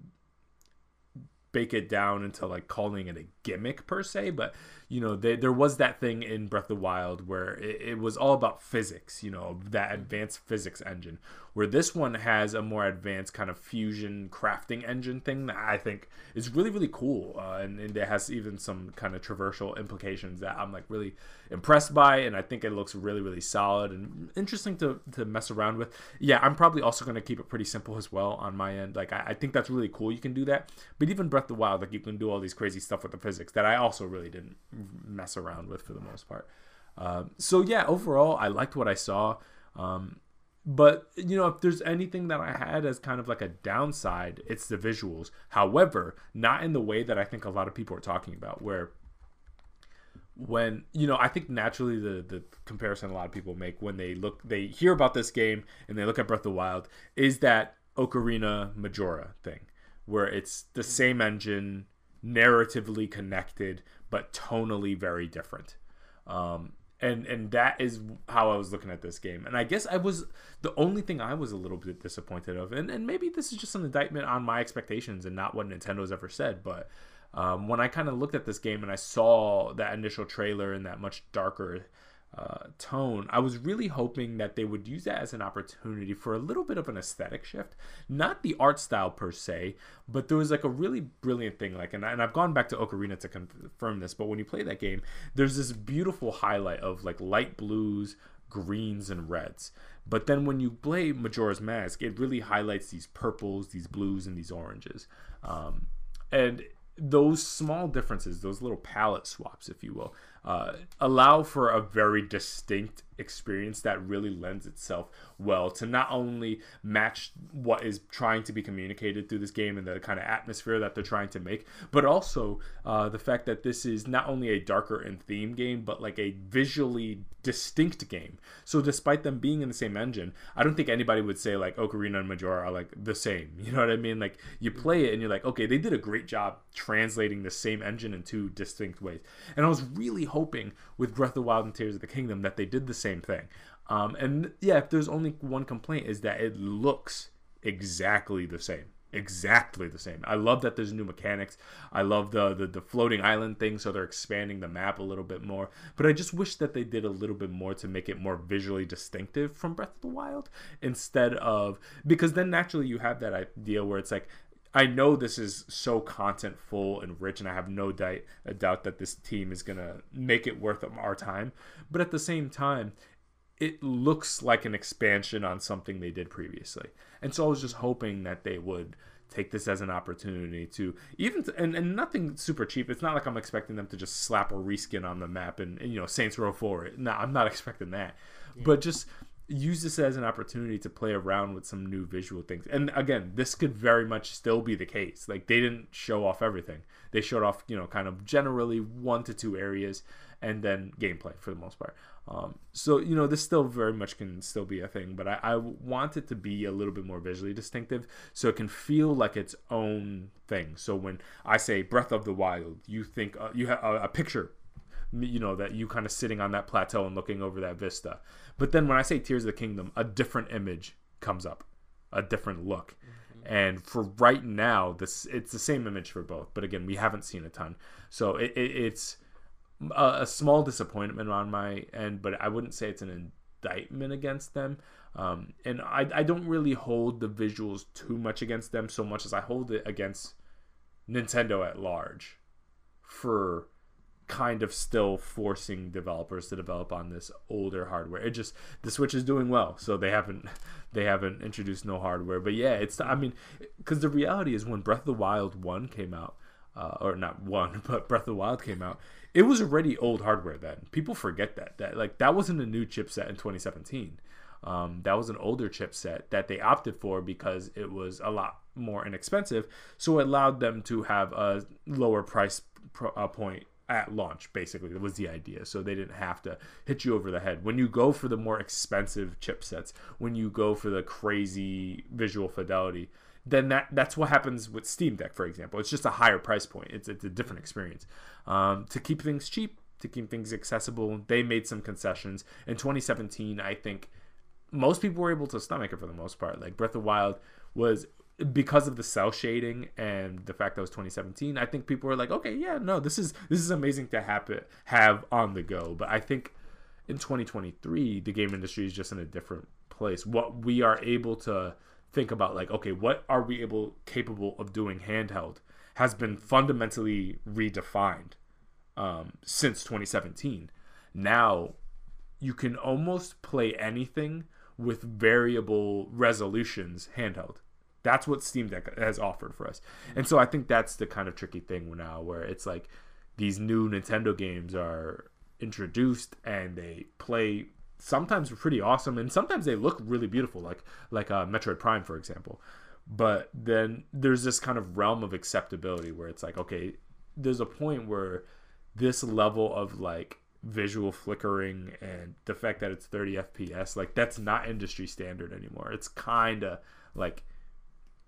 bake it down into like calling it a gimmick per se, but you know, they, there was that thing in Breath of the Wild where it, it, was all about physics, you know, that advanced physics engine. Where this one has a more advanced kind of fusion crafting engine thing that I think is really, really cool. Uh, and, and it has even some kind of traversal implications that I'm like really impressed by. And I think it looks really, really solid and interesting to, to mess around with. Yeah, I'm probably also going to keep it pretty simple as well on my end. Like, I, I think that's really cool. You can do that. But even Breath of the Wild, like, you can do all these crazy stuff with the physics that I also really didn't mess around with for the most part. Um, so yeah, overall, I liked what I saw. Um, but you know, if there's anything that I had as kind of like a downside, it's the visuals. However, not in the way that I think a lot of people are talking about, where when you know, I think naturally the the comparison a lot of people make when they look, they hear about this game and they look at Breath of the Wild is that Ocarina Majora thing where it's the same engine, narratively connected, but tonally very different. Um, and and that is how I was looking at this game. And I guess I was the only thing I was a little bit disappointed of, and and maybe this is just an indictment on my expectations and not what Nintendo's ever said, but. Um, when I kind of looked at this game and I saw that initial trailer and that much darker uh, tone, I was really hoping that they would use that as an opportunity for a little bit of an aesthetic shift. Not the art style per se, but there was like a really brilliant thing. Like, and, and I've gone back to Ocarina to confirm this, but when you play that game, there's this beautiful highlight of like light blues, greens, and reds. But then when you play Majora's Mask, it really highlights these purples, these blues, and these oranges. Um, and those small differences, those little palette swaps, if you will, uh, allow for a very distinct experience that really lends itself well to not only match what is trying to be communicated through this game and the kind of atmosphere that they're trying to make, but also uh, the fact that this is not only a darker in theme game, but like a visually distinct game. So despite them being in the same engine, I don't think anybody would say like Ocarina and Majora are like the same. <laughs> You know what I mean? Like you play it and you're like, okay, they did a great job translating the same engine in two distinct ways. And I was really hoping with Breath of the Wild and Tears of the Kingdom that they did the same thing. Um, and yeah, if there's only one complaint is that it looks exactly the same. Exactly the same. I love that there's new mechanics. I love the, the the floating island thing, so they're expanding the map a little bit more. But I just wish that they did a little bit more to make it more visually distinctive from Breath of the Wild, instead of because then naturally you have that idea where it's like I know this is so content full and rich, and I have no doubt, a doubt that this team is gonna make it worth our time. But at the same time, it looks like an expansion on something they did previously, and so I was just hoping that they would take this as an opportunity to even to, and, and nothing super cheap. It's not like I'm expecting them to just slap a reskin on the map and, and you know Saints Row 4. No, I'm not <laughs> expecting that, yeah. but just use this as an opportunity to play around with some new visual things. And again, this could very much still be the case. Like they didn't show off everything. They showed off, you know, kind of generally one to two areas and then gameplay for the most part. Um, so you know this still very much can still be a thing, but I, I, want it to be a little bit more visually distinctive, so it can feel like its own thing. So when I say Breath of the Wild, you think uh, you have a, a picture you know that you kind of sitting on that plateau and looking over that vista. But then when i say tears of the kingdom a different image comes up a different look. Mm-hmm. and for right now this it's the same image for both. But again we haven't seen a ton. So it, it, it's a, a, small disappointment on my end but i wouldn't say it's an indictment against them. Um, and I, I don't really hold the visuals too much against them so much as i hold it against nintendo at large for kind of still forcing developers to develop on this older hardware. It just the Switch is doing well, so they haven't <laughs> they haven't introduced no hardware. But yeah, it's I mean, because the reality is when Breath of the Wild one came out, uh, or not one, <laughs> but Breath of the Wild came out, it was already old hardware then. People forget that that like that wasn't a new chipset in 2017. Um, that was an older chipset that they opted for because it was a lot more inexpensive, so it allowed them to have a lower price pro, uh, point at launch basically that was the idea. So they didn't have to hit you over the head. When you go for the more expensive chipsets when you go for the crazy visual fidelity then that that's what happens with steam deck for example. It's just a higher price point. It's, it's a different experience. Um, to keep things cheap to keep things accessible they made some concessions. In 2017 i think most people were able to stomach it for the most part. Like breath of wild was because of the cell shading and the fact that it was 2017 i think people were like okay yeah no this is this is amazing to have it have on the go. But i think in 2023 the game industry is just in a different place. What we are able to think about like okay what are we able capable of doing handheld has been fundamentally redefined um, since 2017 now you can almost play anything with variable resolutions handheld that's what Steam Deck has offered for us. And so I think that's the kind of tricky thing now where it's like these new Nintendo games are introduced and they play sometimes pretty awesome and sometimes they look really beautiful like like uh, Metroid Prime for example. But then there's this kind of realm of acceptability where it's like okay, there's a point where this level of like visual flickering and the fact that it's 30 fps like that's not industry standard anymore it's kind of like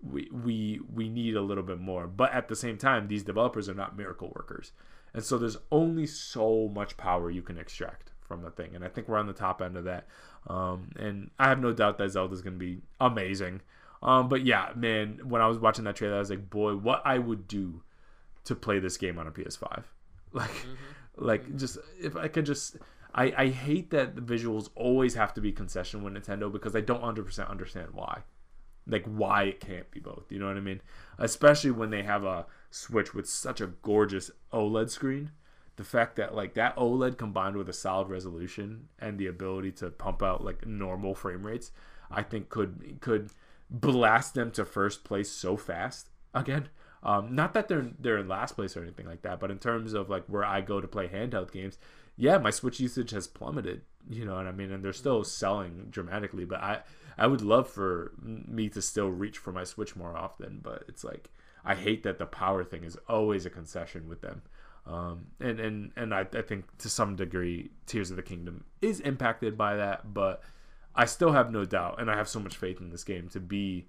we we we need a little bit more. But at the same time, these developers are not miracle workers, and so there's only so much power you can extract from the thing. And I think we're on the top end of that. Um, and I have no doubt that zelda is going to be amazing. Um, but yeah, man, when I was watching that trailer, I was like, boy, what I would do to play this game on a PS5. <laughs> Like, mm-hmm. like just if I could just. I, I hate that the visuals always have to be concession with Nintendo because I don't 100% understand why. Like, why it can't be both. You know what I mean? Especially when they have a Switch with such a gorgeous OLED screen the fact that like that OLED combined with a solid resolution and the ability to pump out like normal frame rates, I think could could blast them to first place so fast again. Um, not that they're they're in last place or anything like that, but in terms of like where I go to play handheld games, yeah, my Switch usage has plummeted. You know what I mean? And they're still selling dramatically, but I I would love for me to still reach for my Switch more often. But it's like I hate that the power thing is always a concession with them. Um, and and and I, I think to some degree, Tears of the Kingdom is impacted by that, but I still have no doubt, and I have so much faith in this game to be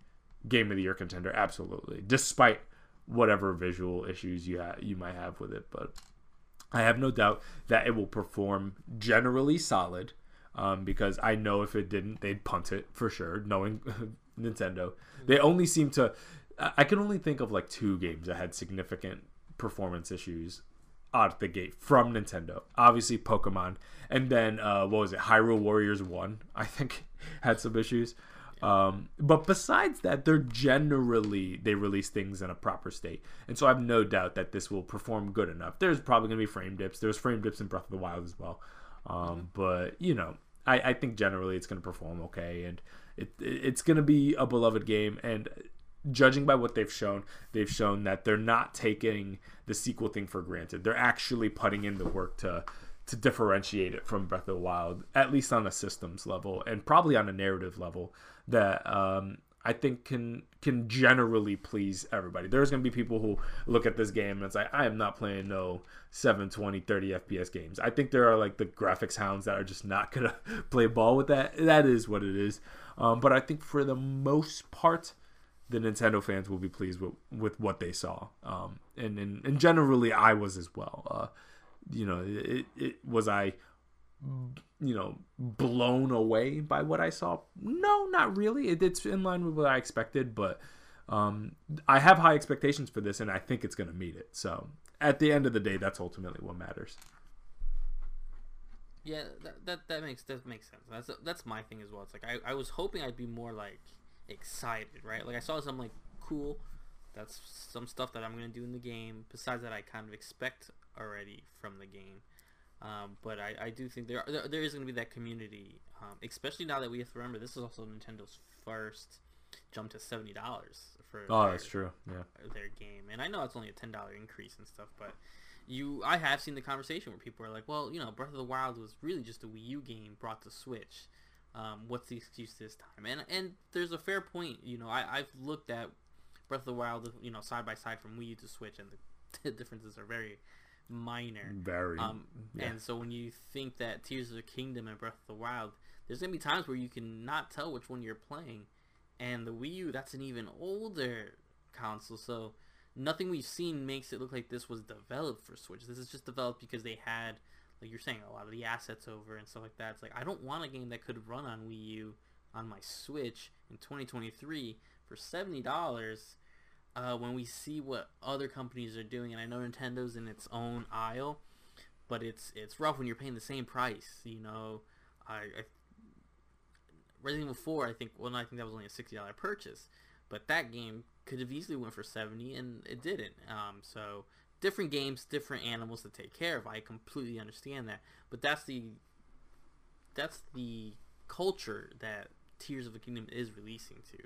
game of the year contender, absolutely, despite whatever visual issues you ha- you might have with it. But I have no doubt that it will perform generally solid, um, because I know if it didn't, they'd punt it for sure. Knowing <laughs> Nintendo, they only seem to. I can only think of like two games that had significant performance issues out the gate from Nintendo. Obviously, Pokemon, and then uh, what was it? Hyrule Warriors One, I think, <laughs> had some issues. Um, but besides that, they're generally they release things in a proper state, and so I have no doubt that this will perform good enough. There's probably going to be frame dips. There's frame dips in Breath of the Wild as well, um, mm-hmm. but you know, I, I think generally it's going to perform okay, and it, it's going to be a beloved game. And judging by what they've shown, they've shown that they're not taking the sequel thing for granted. They're actually putting in the work to to differentiate it from Breath of the Wild, at least on a systems level and probably on a narrative level that um, I think can can generally please everybody. There's going to be people who look at this game and it's like, I am not playing no 720, 30 FPS games. I think there are like the graphics hounds that are just not going <laughs> to play ball with that. That is what it is. Um, but I think for the most part, the Nintendo fans will be pleased with, with what they saw. Um, and, and, and generally, I was as well. Uh, you know, it, it was I, you know, blown away by what I saw. No, not really. It, it's in line with what I expected, but um, I have high expectations for this, and I think it's going to meet it. So at the end of the day, that's ultimately what matters.
Yeah, that, that that makes that makes sense. That's that's my thing as well. It's like I, I was hoping I'd be more like excited, right? Like I saw some like cool. That's some stuff that I'm gonna do in the game. Besides that, I kind of expect already from the game. Um, but I, I do think there, there, there is going to be that community, um, especially now that we have to remember this is also Nintendo's first jump to seventy dollars for.
Oh, their, that's true. Yeah.
Their game, and I know it's only a ten dollar increase and stuff, but you, I have seen the conversation where people are like, well, you know, Breath of the Wild was really just a Wii U game brought to Switch. Um, what's the excuse this time? And and there's a fair point. You know, I, I've looked at Breath of the Wild, you know, side by side from Wii U to Switch, and the, the <laughs> differences are very minor.
Very.
Um, yeah. And so when you think that Tears of the Kingdom and Breath of the Wild, there's gonna be times where you can not tell which one you're playing, and the Wii U that's an even older console, so nothing we've seen makes it look like this was developed for Switch. This is just developed because they had like you're saying, a lot of the assets over and stuff like that. It's like I don't want a game that could run on Wii U on my Switch in 2023 for seventy dollars. Uh, when we see what other companies are doing, and I know Nintendo's in its own aisle, but it's it's rough when you're paying the same price. You know, I, I Resident Evil 4, I think. Well, I think that was only a sixty dollar purchase, but that game could have easily went for seventy, and it didn't. Um, so different games, different animals to take care of. I completely understand that, but that's the that's the culture that Tears of the Kingdom is releasing to.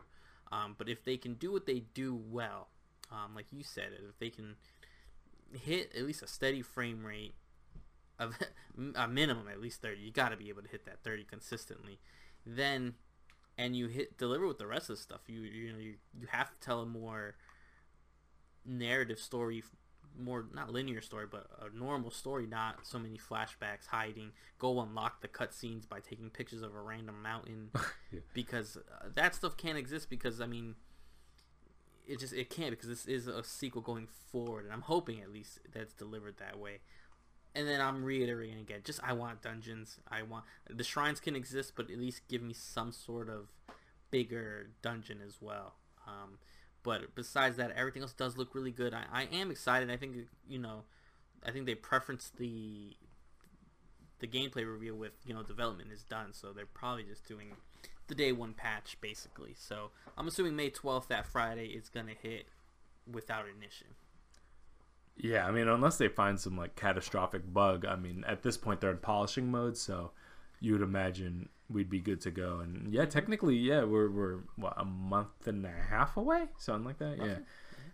Um, but if they can do what they do well, um, like you said, if they can hit at least a steady frame rate of <laughs> a minimum at least 30 you got to be able to hit that 30 consistently. Then and you hit deliver with the rest of the stuff you you know you, you have to tell a more narrative story more not linear story, but a normal story, not so many flashbacks hiding. Go unlock the cutscenes by taking pictures of a random mountain, <laughs> yeah. because uh, that stuff can't exist. Because I mean, it just it can't because this is a sequel going forward, and I'm hoping at least that's delivered that way. And then I'm reiterating again, just I want dungeons. I want the shrines can exist, but at least give me some sort of bigger dungeon as well. Um, but besides that, everything else does look really good. I, I am excited. I think you know, I think they preference the the gameplay reveal with you know development is done, so they're probably just doing the day one patch basically. So I'm assuming May 12th, that Friday, is gonna hit without an issue.
Yeah, I mean, unless they find some like catastrophic bug, I mean, at this point they're in polishing mode, so you would imagine we'd be good to go. And yeah, technically, yeah, we're we're what a month and a half away, something like that. Yeah.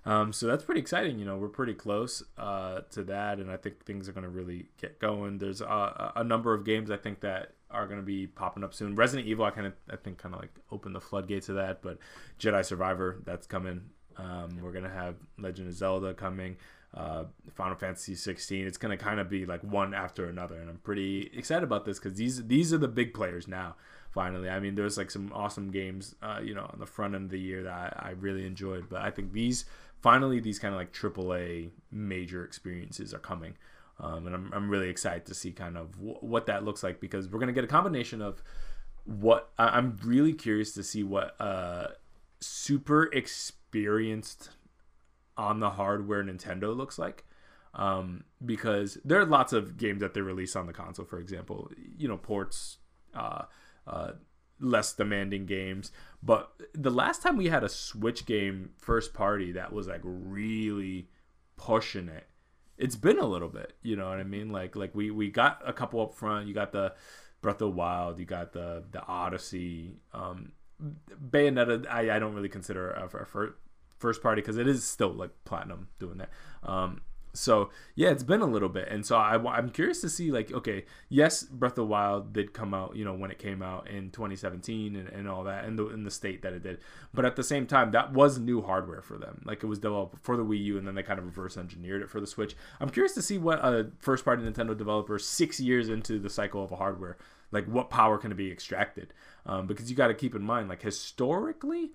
Um, so that's pretty exciting. You know, we're pretty close uh, to that, and I think things are going to really get going. There's a, a number of games I think that are going to be popping up soon. Resident Evil, I kind of, I think, kind of like opened the floodgates of that. But Jedi Survivor, that's coming. Um, we're gonna have Legend of Zelda coming. Uh, Final Fantasy 16. It's gonna kind of be like one after another, and I'm pretty excited about this because these these are the big players now. Finally, I mean, there's like some awesome games, uh, you know, on the front end of the year that I, I really enjoyed, but I think these finally these kind of like AAA major experiences are coming. Um, and I'm, I'm really excited to see kind of what that looks like because we're going to get a combination of what I- am really curious to see what uh, super experienced on the hardware Nintendo looks like. Um, because there are lots of games that they release on the console, for example, you know, ports, uh, uh, less demanding games. But the last time we had a Switch game first party that was like really pushing it, it's been a little bit. You know what I mean? Like like we we got a couple up front. You got the Breath of Wild. You got the the Odyssey. Um, Bayonetta. I, I don't really consider a, a first party because it is still like platinum doing that. Um, so yeah, it's been a little bit, and so I, I'm curious to see like okay, yes, Breath of the Wild did come out, you know, when it came out in 2017 and, and all that, and the in the state that it did, but at the same time, that was new hardware for them. Like it was developed for the Wii U, and then they kind of reverse engineered it for the Switch. I'm curious to see what a first party Nintendo developer six years into the cycle of a hardware, like what power can be extracted, um, because you got to keep in mind like historically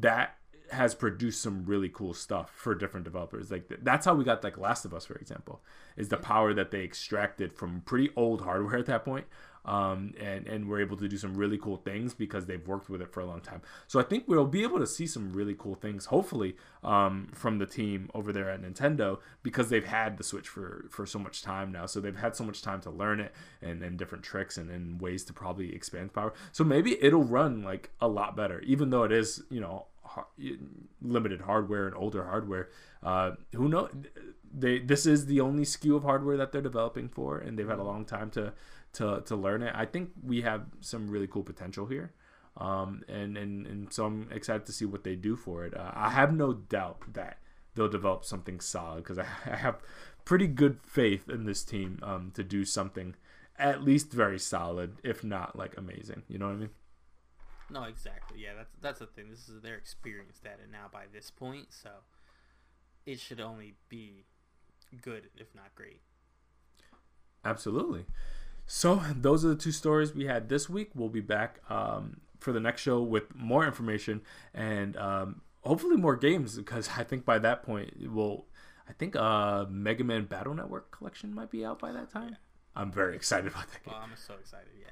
that has produced some really cool stuff for different developers. Like that's how we got like Last of Us, for example, is the power that they extracted from pretty old hardware at that point, um, and and we're able to do some really cool things because they've worked with it for a long time. So I think we'll be able to see some really cool things, hopefully, um, from the team over there at Nintendo because they've had the Switch for for so much time now. So they've had so much time to learn it and and different tricks and, and ways to probably expand power. So maybe it'll run like a lot better, even though it is you know limited hardware and older hardware. Uh, who know? They this is the only SKU of hardware that they're developing for, and they've had a long time to to to learn it. I think we have some really cool potential here. Um, and, and, and so I'm excited to see what they do for it. Uh, I have no doubt that they'll develop something solid because I, <laughs> I, have pretty good faith in this team um, to do something at least very solid, if not like amazing. You know what I mean?
No, exactly. Yeah, that's that's the thing. This is their experience data now by this point, so it should only be good, if not great.
Absolutely. So those are the two stories we had this week. We'll be back um, for the next show with more information and um, hopefully more games because I think by that point we'll. I think uh, Mega Man Battle Network collection might be out by that time. I'm very excited about that
game. Oh, I'm so excited. Yeah.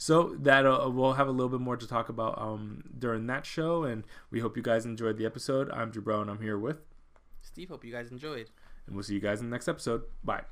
So that uh, we'll have a little bit more to talk about um, during that show, and we hope you guys enjoyed the episode. I'm Drew Brown. I'm here with
Steve. Hope you guys enjoyed,
and we'll see you guys in the next episode. Bye.